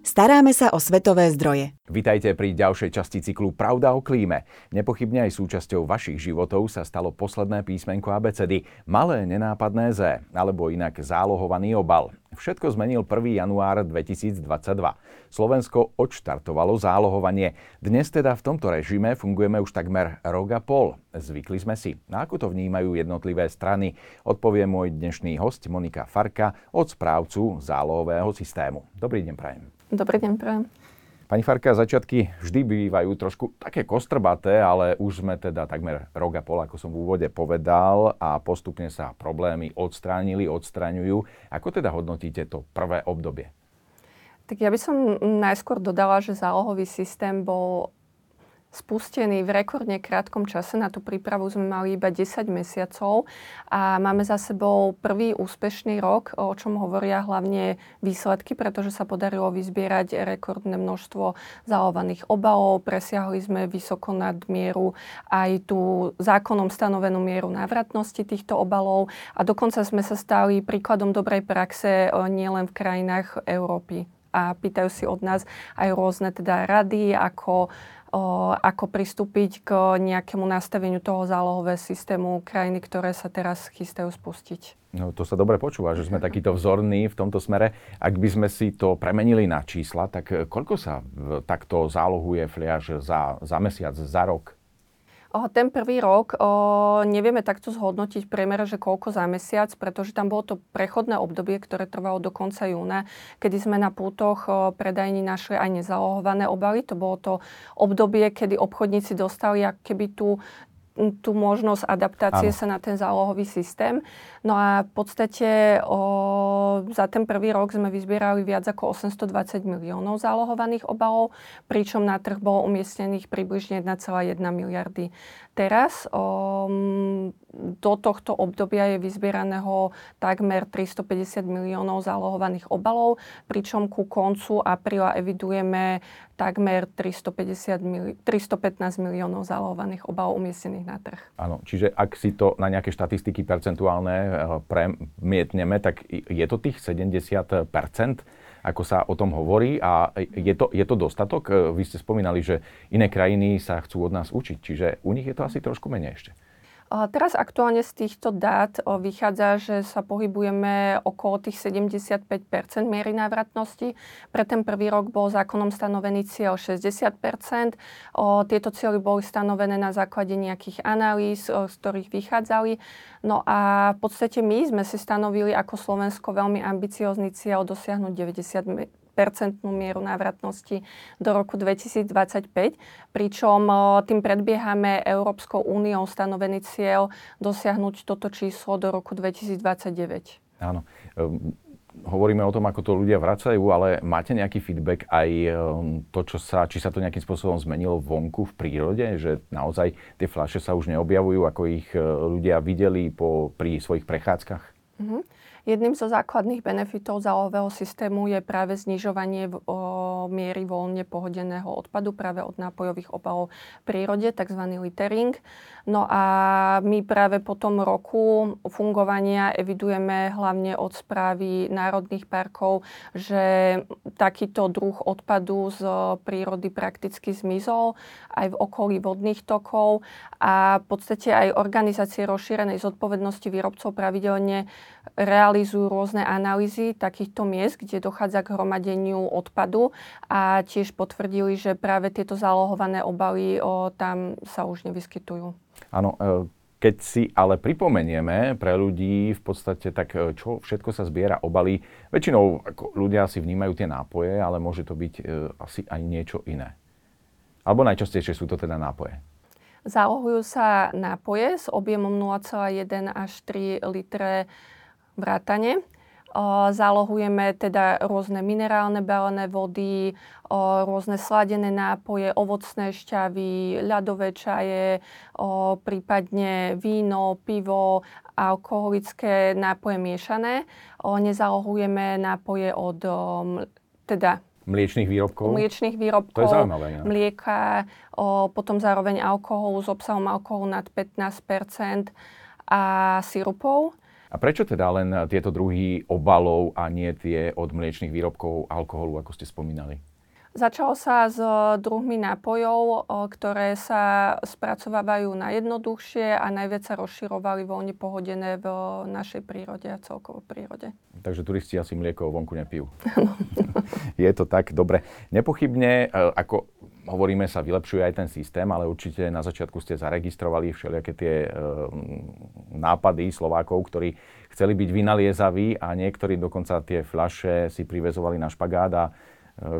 Staráme sa o svetové zdroje. Vitajte pri ďalšej časti cyklu Pravda o klíme. Nepochybne aj súčasťou vašich životov sa stalo posledné písmenko abecedy, malé nenápadné Z, alebo inak zálohovaný obal. Všetko zmenil 1. január 2022. Slovensko odštartovalo zálohovanie. Dnes teda v tomto režime fungujeme už takmer rok a pol. Zvykli sme si. Na ako to vnímajú jednotlivé strany? Odpovie môj dnešný host Monika Farka od správcu zálohového systému. Dobrý deň, prajem. Dobrý deň, prajem. Pani Farka, začiatky vždy bývajú trošku také kostrbaté, ale už sme teda takmer rok a pol, ako som v úvode povedal, a postupne sa problémy odstránili, odstraňujú. Ako teda hodnotíte to prvé obdobie? Tak ja by som najskôr dodala, že zálohový systém bol spustený v rekordne krátkom čase. Na tú prípravu sme mali iba 10 mesiacov a máme za sebou prvý úspešný rok, o čom hovoria hlavne výsledky, pretože sa podarilo vyzbierať rekordné množstvo zalovaných obalov. Presiahli sme vysoko nad mieru aj tú zákonom stanovenú mieru návratnosti týchto obalov a dokonca sme sa stali príkladom dobrej praxe nielen v krajinách Európy. A pýtajú si od nás aj rôzne teda rady, ako o, ako pristúpiť k nejakému nastaveniu toho zálohového systému krajiny, ktoré sa teraz chystajú spustiť. No to sa dobre počúva, že sme takýto vzorní v tomto smere. Ak by sme si to premenili na čísla, tak koľko sa takto zálohuje fliaž za, za mesiac, za rok? Ten prvý rok nevieme takto zhodnotiť priemere, že koľko za mesiac, pretože tam bolo to prechodné obdobie, ktoré trvalo do konca júna, kedy sme na pútoch predajní našli aj nezalohované obaly. To bolo to obdobie, kedy obchodníci dostali keby tú tú možnosť adaptácie Áno. sa na ten zálohový systém. No a v podstate o, za ten prvý rok sme vyzbierali viac ako 820 miliónov zálohovaných obalov, pričom na trh bolo umiestnených približne 1,1 miliardy. Teraz o, do tohto obdobia je vyzbieraného takmer 350 miliónov zálohovaných obalov, pričom ku koncu apríla evidujeme takmer 350 mili- 315 miliónov zálohovaných obalov umiestnených na trh. Áno, čiže ak si to na nejaké štatistiky percentuálne eh, premietneme, tak je to tých 70% ako sa o tom hovorí a je to, je to dostatok? Eh, vy ste spomínali, že iné krajiny sa chcú od nás učiť, čiže u nich je to asi trošku menej ešte. Teraz aktuálne z týchto dát vychádza, že sa pohybujeme okolo tých 75 miery návratnosti. Pre ten prvý rok bol zákonom stanovený cieľ 60% Tieto cieľy boli stanovené na základe nejakých analýz, z ktorých vychádzali. No a v podstate my sme si stanovili ako Slovensko veľmi ambiciózny cieľ dosiahnuť 90 percentnú mieru návratnosti do roku 2025, pričom tým predbiehame Európskou úniou stanovený cieľ dosiahnuť toto číslo do roku 2029. Áno. Ehm, hovoríme o tom, ako to ľudia vracajú, ale máte nejaký feedback aj ehm, to, čo sa, či sa to nejakým spôsobom zmenilo vonku v prírode, že naozaj tie fľaše sa už neobjavujú, ako ich e, ľudia videli po, pri svojich prechádzkach? Mm-hmm. Jedným zo základných benefitov zálohového systému je práve znižovanie miery voľne pohodeného odpadu práve od nápojových obalov v prírode, tzv. littering. No a my práve po tom roku fungovania evidujeme hlavne od správy národných parkov, že takýto druh odpadu z prírody prakticky zmizol aj v okolí vodných tokov a v podstate aj organizácie rozšírenej zodpovednosti výrobcov pravidelne realizujú rôzne analýzy takýchto miest, kde dochádza k hromadeniu odpadu a tiež potvrdili, že práve tieto zálohované obaly o, tam sa už nevyskytujú. Áno, e, keď si ale pripomenieme pre ľudí v podstate, tak e, čo všetko sa zbiera obaly, väčšinou ako ľudia si vnímajú tie nápoje, ale môže to byť e, asi aj niečo iné. Alebo najčastejšie sú to teda nápoje. Zálohujú sa nápoje s objemom 0,1 až 3 litre vrátane. Zálohujeme teda rôzne minerálne balené vody, rôzne sladené nápoje, ovocné šťavy, ľadové čaje, prípadne víno, pivo, alkoholické nápoje miešané. Nezálohujeme nápoje od teda mliečných výrobkov? Mliečných výrobkov, to je zaujímavé, ne? mlieka, o, potom zároveň alkoholu s obsahom alkoholu nad 15% a sirupov. A prečo teda len tieto druhy obalov a nie tie od mliečných výrobkov alkoholu, ako ste spomínali? Začalo sa s druhmi nápojov, ktoré sa spracovávajú najjednoduchšie a najviac sa rozširovali voľne pohodené v našej prírode a celkovo prírode. Takže turisti asi mlieko vonku nepijú. Je to tak, dobre. Nepochybne, e, ako hovoríme, sa vylepšuje aj ten systém, ale určite na začiatku ste zaregistrovali všelijaké tie e, nápady Slovákov, ktorí chceli byť vynaliezaví a niektorí dokonca tie fľaše si privezovali na špagát a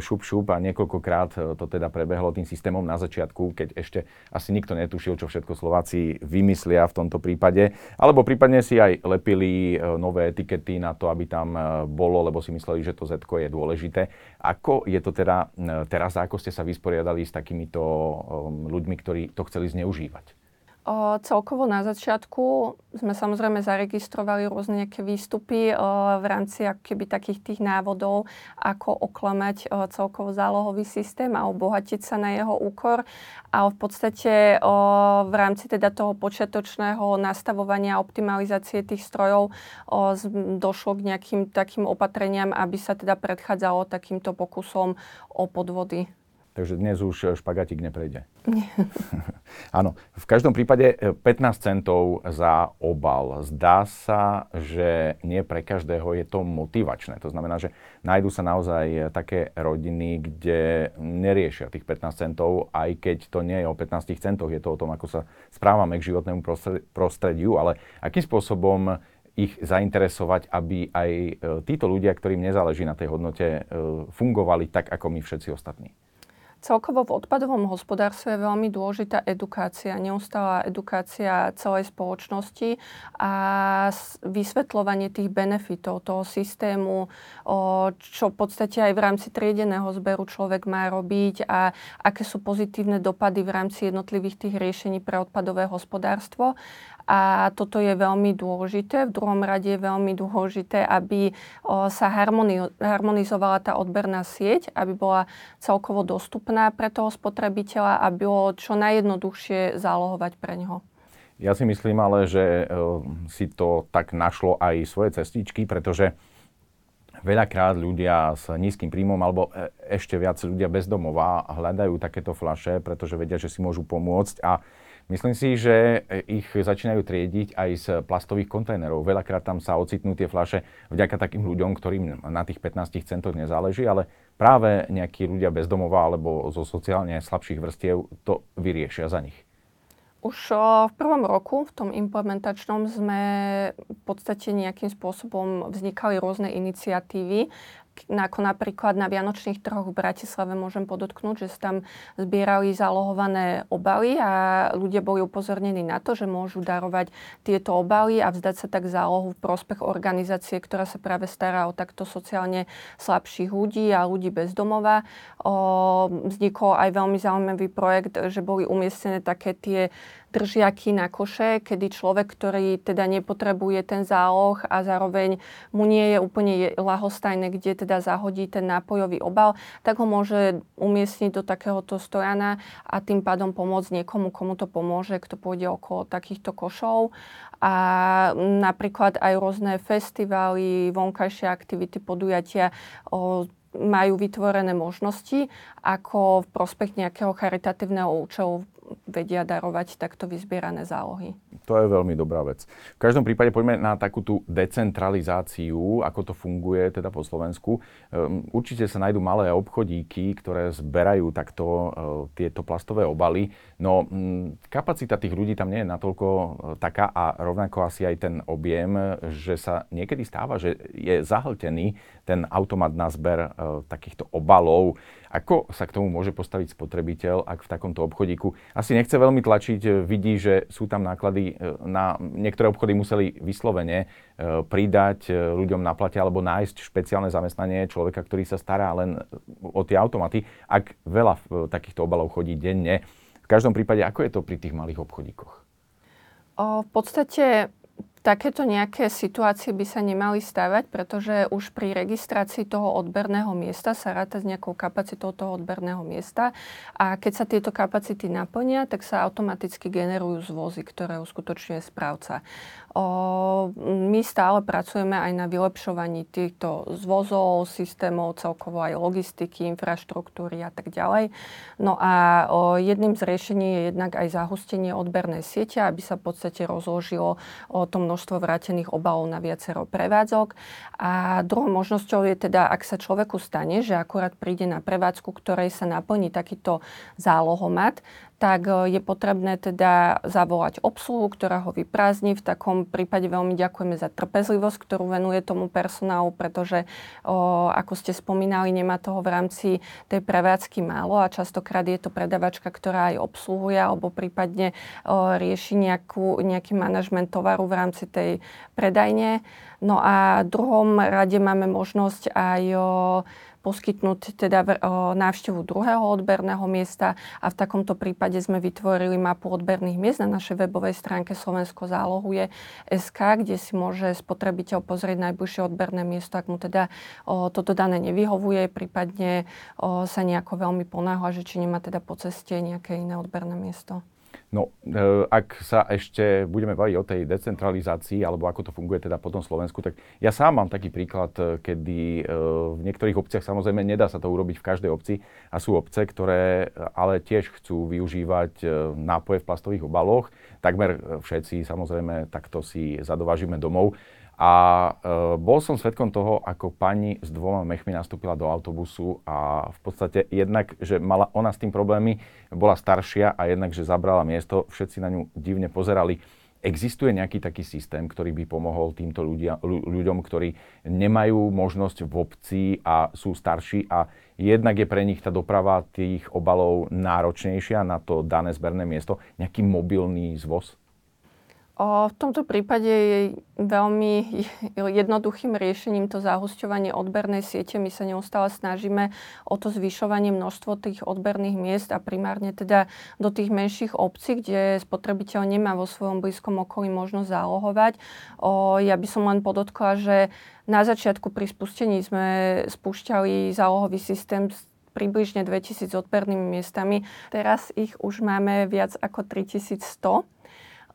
šup šup a niekoľkokrát eh, to teda prebehlo tým systémom na začiatku, keď ešte asi nikto netušil, čo všetko Slováci vymyslia v tomto prípade. Alebo prípadne si aj lepili eh, nové etikety na to, aby tam bolo, lebo si mysleli, že to Z je dôležité. Ako je to teda teraz, ako ste sa vysporiadali s takýmito ľuďmi, ktorí to chceli zneužívať? O, celkovo na začiatku sme samozrejme zaregistrovali rôzne nejaké výstupy o, v rámci keby takých tých návodov, ako oklamať o, celkovo zálohový systém a obohatiť sa na jeho úkor. A v podstate o, v rámci teda toho počiatočného nastavovania a optimalizácie tých strojov o, z, došlo k nejakým takým opatreniam, aby sa teda predchádzalo takýmto pokusom o podvody. Takže dnes už eh, špagatik neprejde. Áno, v každom prípade 15 eh, centov za obal. Zdá sa, že nie pre každého je to motivačné. To znamená, že nájdú sa naozaj eh, také rodiny, kde neriešia tých 15 centov, aj keď to nie je o 15 centoch, je to o tom, ako sa správame k životnému prostrediu, ale akým spôsobom ich zainteresovať, aby aj títo ľudia, ktorým nezáleží na tej hodnote, fungovali tak, ako my všetci ostatní. Celkovo v odpadovom hospodárstve je veľmi dôležitá edukácia, neustála edukácia celej spoločnosti a vysvetľovanie tých benefitov toho systému, čo v podstate aj v rámci triedeného zberu človek má robiť a aké sú pozitívne dopady v rámci jednotlivých tých riešení pre odpadové hospodárstvo. A toto je veľmi dôležité. V druhom rade je veľmi dôležité, aby sa harmonizovala tá odberná sieť, aby bola celkovo dostupná pre toho spotrebiteľa a bylo čo najjednoduchšie zálohovať pre neho. Ja si myslím ale, že si to tak našlo aj svoje cestičky, pretože veľakrát ľudia s nízkym príjmom alebo e, ešte viac ľudia bez domova hľadajú takéto flaše, pretože vedia, že si môžu pomôcť a Myslím si, že ich začínajú triediť aj z plastových kontajnerov. Veľakrát tam sa ocitnú tie fľaše vďaka takým ľuďom, ktorým na tých 15 centoch nezáleží, ale práve nejakí ľudia bezdomová alebo zo sociálne slabších vrstiev to vyriešia za nich. Už v prvom roku, v tom implementačnom, sme v podstate nejakým spôsobom vznikali rôzne iniciatívy, ako napríklad na Vianočných trhoch v Bratislave môžem podotknúť, že sa tam zbierali zálohované obaly a ľudia boli upozornení na to, že môžu darovať tieto obaly a vzdať sa tak zálohu v prospech organizácie, ktorá sa práve stará o takto sociálne slabších ľudí a ľudí bez domova. Vznikol aj veľmi zaujímavý projekt, že boli umiestnené také tie držiaky na koše, kedy človek, ktorý teda nepotrebuje ten záloh a zároveň mu nie je úplne lahostajné, kde teda zahodí ten nápojový obal, tak ho môže umiestniť do takéhoto stojana a tým pádom pomôcť niekomu, komu to pomôže, kto pôjde okolo takýchto košov. A napríklad aj rôzne festivály, vonkajšie aktivity, podujatia majú vytvorené možnosti, ako v prospech nejakého charitatívneho účelu vedia darovať takto vyzbierané zálohy. To je veľmi dobrá vec. V každom prípade poďme na takú tú decentralizáciu, ako to funguje teda po Slovensku. Um, určite sa nájdú malé obchodíky, ktoré zberajú takto uh, tieto plastové obaly, no um, kapacita tých ľudí tam nie je natoľko uh, taká a rovnako asi aj ten objem, že sa niekedy stáva, že je zahltený ten automat na zber uh, takýchto obalov. Ako sa k tomu môže postaviť spotrebiteľ, ak v takomto obchodíku asi nechce veľmi tlačiť, e, vidí, že sú tam náklady e, na... Niektoré obchody museli vyslovene e, pridať ľuďom na plate alebo nájsť špeciálne zamestnanie človeka, ktorý sa stará len o tie automaty, ak veľa takýchto obalov chodí denne. V každom prípade, ako je to pri tých malých obchodíkoch? O, v podstate Takéto nejaké situácie by sa nemali stávať, pretože už pri registrácii toho odberného miesta sa ráta s nejakou kapacitou toho odberného miesta a keď sa tieto kapacity naplnia, tak sa automaticky generujú zvozy, ktoré uskutočňuje správca. O, my stále pracujeme aj na vylepšovaní týchto zvozov, systémov, celkovo aj logistiky, infraštruktúry a tak ďalej. No a o, jedným z riešení je jednak aj zahustenie odbernej siete, aby sa v podstate rozložilo o tom množstvo vrátených obalov na viacero prevádzok. A druhou možnosťou je teda, ak sa človeku stane, že akurát príde na prevádzku, ktorej sa naplní takýto zálohomat, tak e, je potrebné teda zavolať obsluhu, ktorá ho vyprázdni. V takom prípade veľmi ďakujeme za trpezlivosť, ktorú venuje tomu personálu, pretože, o, ako ste spomínali, nemá toho v rámci tej prevádzky málo a častokrát je to predavačka, ktorá aj obsluhuje alebo prípadne o, rieši nejakú, nejaký manažment tovaru v rámci tej predajne. No a v druhom rade máme možnosť aj o, poskytnúť teda návštevu druhého odberného miesta a v takomto prípade sme vytvorili mapu odberných miest na našej webovej stránke Slovensko zálohuje SK, kde si môže spotrebiteľ pozrieť najbližšie odberné miesto, ak mu teda toto dané nevyhovuje, prípadne sa nejako veľmi ponáhla, že či nemá teda po ceste nejaké iné odberné miesto. No, e, ak sa ešte budeme baviť o tej decentralizácii, alebo ako to funguje teda po tom Slovensku, tak ja sám mám taký príklad, e, kedy e, v niektorých obciach samozrejme nedá sa to urobiť v každej obci a sú obce, ktoré ale tiež chcú využívať nápoje v plastových obaloch. Takmer všetci samozrejme takto si zadovážime domov. A e, bol som svetkom toho, ako pani s dvoma mechmi nastúpila do autobusu a v podstate jednak, že mala ona s tým problémy, bola staršia a jednak, že zabrala miesto, všetci na ňu divne pozerali. Existuje nejaký taký systém, ktorý by pomohol týmto ľudia, ľuďom, ktorí nemajú možnosť v obci a sú starší a jednak je pre nich tá doprava tých obalov náročnejšia na to dané zberné miesto, nejaký mobilný zvoz? V tomto prípade je veľmi jednoduchým riešením to zahusťovanie odbernej siete. My sa neustále snažíme o to zvyšovanie množstvo tých odberných miest a primárne teda do tých menších obcí, kde spotrebiteľ nemá vo svojom blízkom okolí možnosť zálohovať. Ja by som len podotkla, že na začiatku pri spustení sme spúšťali zálohový systém s približne 2000 odbernými miestami. Teraz ich už máme viac ako 3100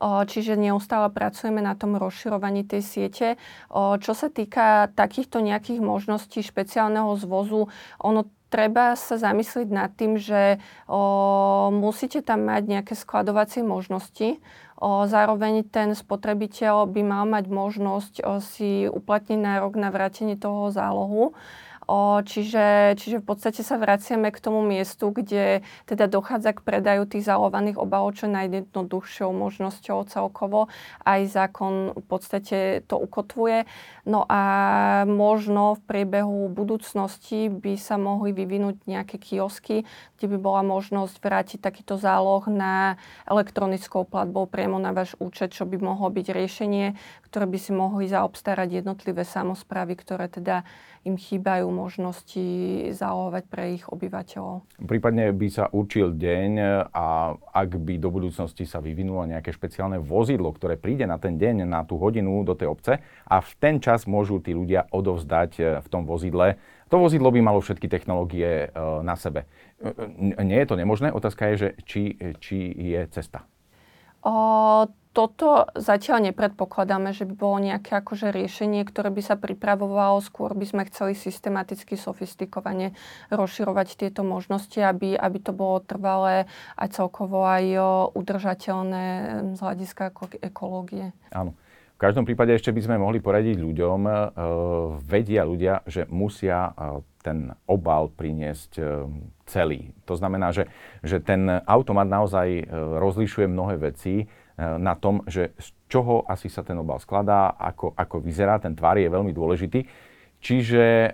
čiže neustále pracujeme na tom rozširovaní tej siete. Čo sa týka takýchto nejakých možností špeciálneho zvozu, ono treba sa zamyslieť nad tým, že o, musíte tam mať nejaké skladovacie možnosti. O, zároveň ten spotrebiteľ by mal mať možnosť o, si uplatniť nárok na vrátenie toho zálohu. Čiže, čiže v podstate sa vraciame k tomu miestu, kde teda dochádza k predaju tých zalovaných obalov čo najjednoduchšou možnosťou celkovo. Aj zákon v podstate to ukotvuje. No a možno v priebehu budúcnosti by sa mohli vyvinúť nejaké kiosky, kde by bola možnosť vrátiť takýto záloh na elektronickou platbou priamo na váš účet, čo by mohlo byť riešenie, ktoré by si mohli zaobstarať jednotlivé samozprávy, ktoré teda im chýbajú možnosti zálohovať pre ich obyvateľov. Prípadne by sa určil deň a ak by do budúcnosti sa vyvinulo nejaké špeciálne vozidlo, ktoré príde na ten deň, na tú hodinu do tej obce a v ten čas môžu tí ľudia odovzdať e, v tom vozidle. To vozidlo by malo všetky technológie e, na sebe. E, nie je to nemožné? Otázka je, že či, či je cesta. O, toto zatiaľ nepredpokladáme, že by bolo nejaké akože riešenie, ktoré by sa pripravovalo. Skôr by sme chceli systematicky, sofistikovane rozširovať tieto možnosti, aby, aby to bolo trvalé a celkovo aj udržateľné z hľadiska ekológie. Áno. V každom prípade ešte by sme mohli poradiť ľuďom, e, vedia ľudia, že musia e, ten obal priniesť e, celý. To znamená, že, že ten automat naozaj rozlišuje mnohé veci, na tom, že z čoho asi sa ten obal skladá, ako, ako vyzerá, ten tvar je veľmi dôležitý. Čiže e,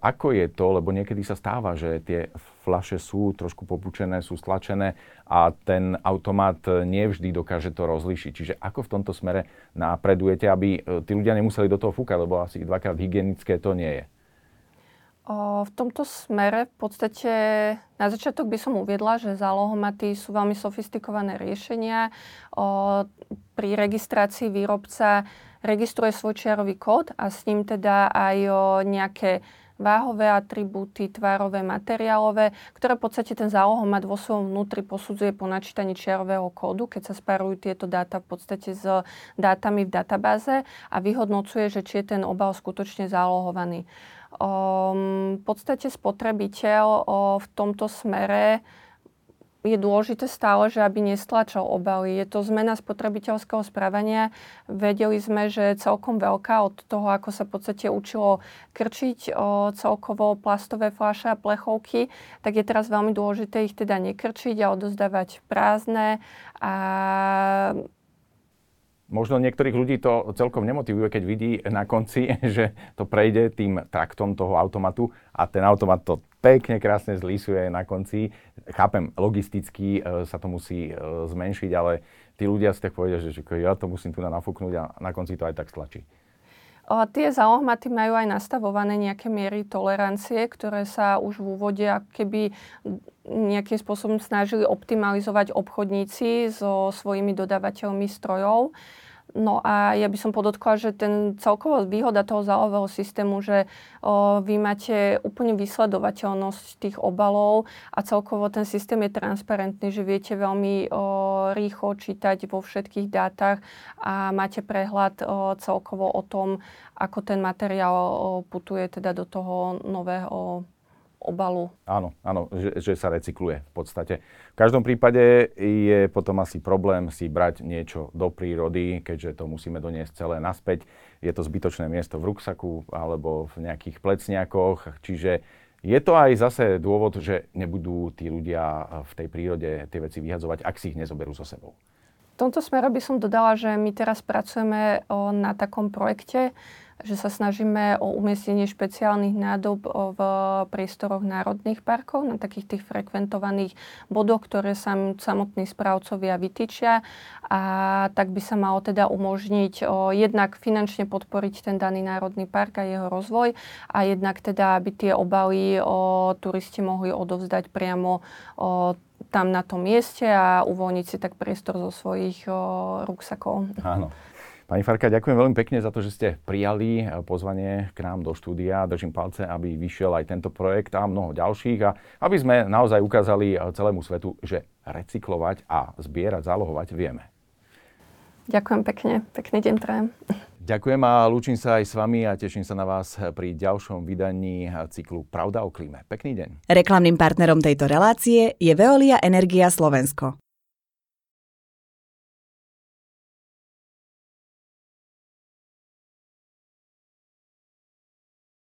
ako je to, lebo niekedy sa stáva, že tie flaše sú trošku popučené, sú stlačené a ten automat nevždy dokáže to rozlišiť. Čiže ako v tomto smere napredujete, aby tí ľudia nemuseli do toho fúkať, lebo asi dvakrát hygienické to nie je. V tomto smere v podstate na začiatok by som uviedla, že zálohomaty sú veľmi sofistikované riešenia. Pri registrácii výrobca registruje svoj čiarový kód a s ním teda aj nejaké váhové atribúty, tvárové, materiálové, ktoré v podstate ten zálohomat vo svojom vnútri posudzuje po načítaní čiarového kódu, keď sa sparujú tieto dáta v podstate s dátami v databáze a vyhodnocuje, že či je ten obal skutočne zálohovaný. Um, v podstate spotrebiteľ o, v tomto smere je dôležité stále, že aby nestlačal obaly. Je to zmena spotrebiteľského správania. Vedeli sme, že je celkom veľká od toho, ako sa v podstate učilo krčiť o, celkovo plastové fľaše a plechovky, tak je teraz veľmi dôležité ich teda nekrčiť a odozdávať prázdne a Možno niektorých ľudí to celkom nemotivuje, keď vidí na konci, že to prejde tým traktom toho automatu a ten automat to pekne, krásne zlísuje na konci. Chápem, logisticky e, sa to musí e, zmenšiť, ale tí ľudia si tak povedia, že, že ja to musím tu nafúknuť a na konci to aj tak stlačí. O, tie zálohmaty majú aj nastavované nejaké miery tolerancie, ktoré sa už v úvode keby nejakým spôsobom snažili optimalizovať obchodníci so svojimi dodávateľmi strojov. No a ja by som podotkla, že ten celková výhoda toho zálohového systému, že o, vy máte úplne vysledovateľnosť tých obalov a celkovo ten systém je transparentný, že viete veľmi o, rýchlo čítať vo všetkých dátach a máte prehľad o, celkovo o tom, ako ten materiál o, putuje teda do toho nového obalu. Áno, áno, že, že sa recykluje v podstate. V každom prípade je potom asi problém si brať niečo do prírody, keďže to musíme doniesť celé naspäť. Je to zbytočné miesto v ruksaku alebo v nejakých plecniakoch, čiže je to aj zase dôvod, že nebudú tí ľudia v tej prírode tie veci vyhadzovať, ak si ich nezoberú so sebou. V tomto smere by som dodala, že my teraz pracujeme na takom projekte, že sa snažíme o umiestnenie špeciálnych nádob v priestoroch národných parkov, na takých tých frekventovaných bodoch, ktoré sa samotní správcovia vytýčia. A tak by sa malo teda umožniť o, jednak finančne podporiť ten daný národný park a jeho rozvoj a jednak teda, aby tie obaly o, turisti mohli odovzdať priamo o, tam na tom mieste a uvoľniť si tak priestor zo svojich o, ruksakov. Áno. Pani Farka, ďakujem veľmi pekne za to, že ste prijali pozvanie k nám do štúdia. Držím palce, aby vyšiel aj tento projekt a mnoho ďalších a aby sme naozaj ukázali celému svetu, že recyklovať a zbierať, zálohovať vieme. Ďakujem pekne. Pekný deň prajem. Ďakujem a lúčim sa aj s vami a teším sa na vás pri ďalšom vydaní cyklu Pravda o klíme. Pekný deň. Reklamným partnerom tejto relácie je Veolia Energia Slovensko.